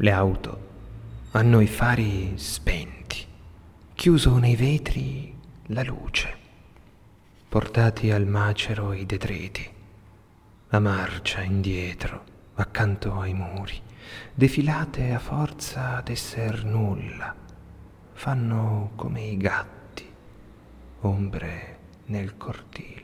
le auto. Hanno i fari spenti, chiuso nei vetri la luce, portati al macero i detriti, la marcia indietro, accanto ai muri, defilate a forza d'esser nulla, fanno come i gatti, ombre nel cortile.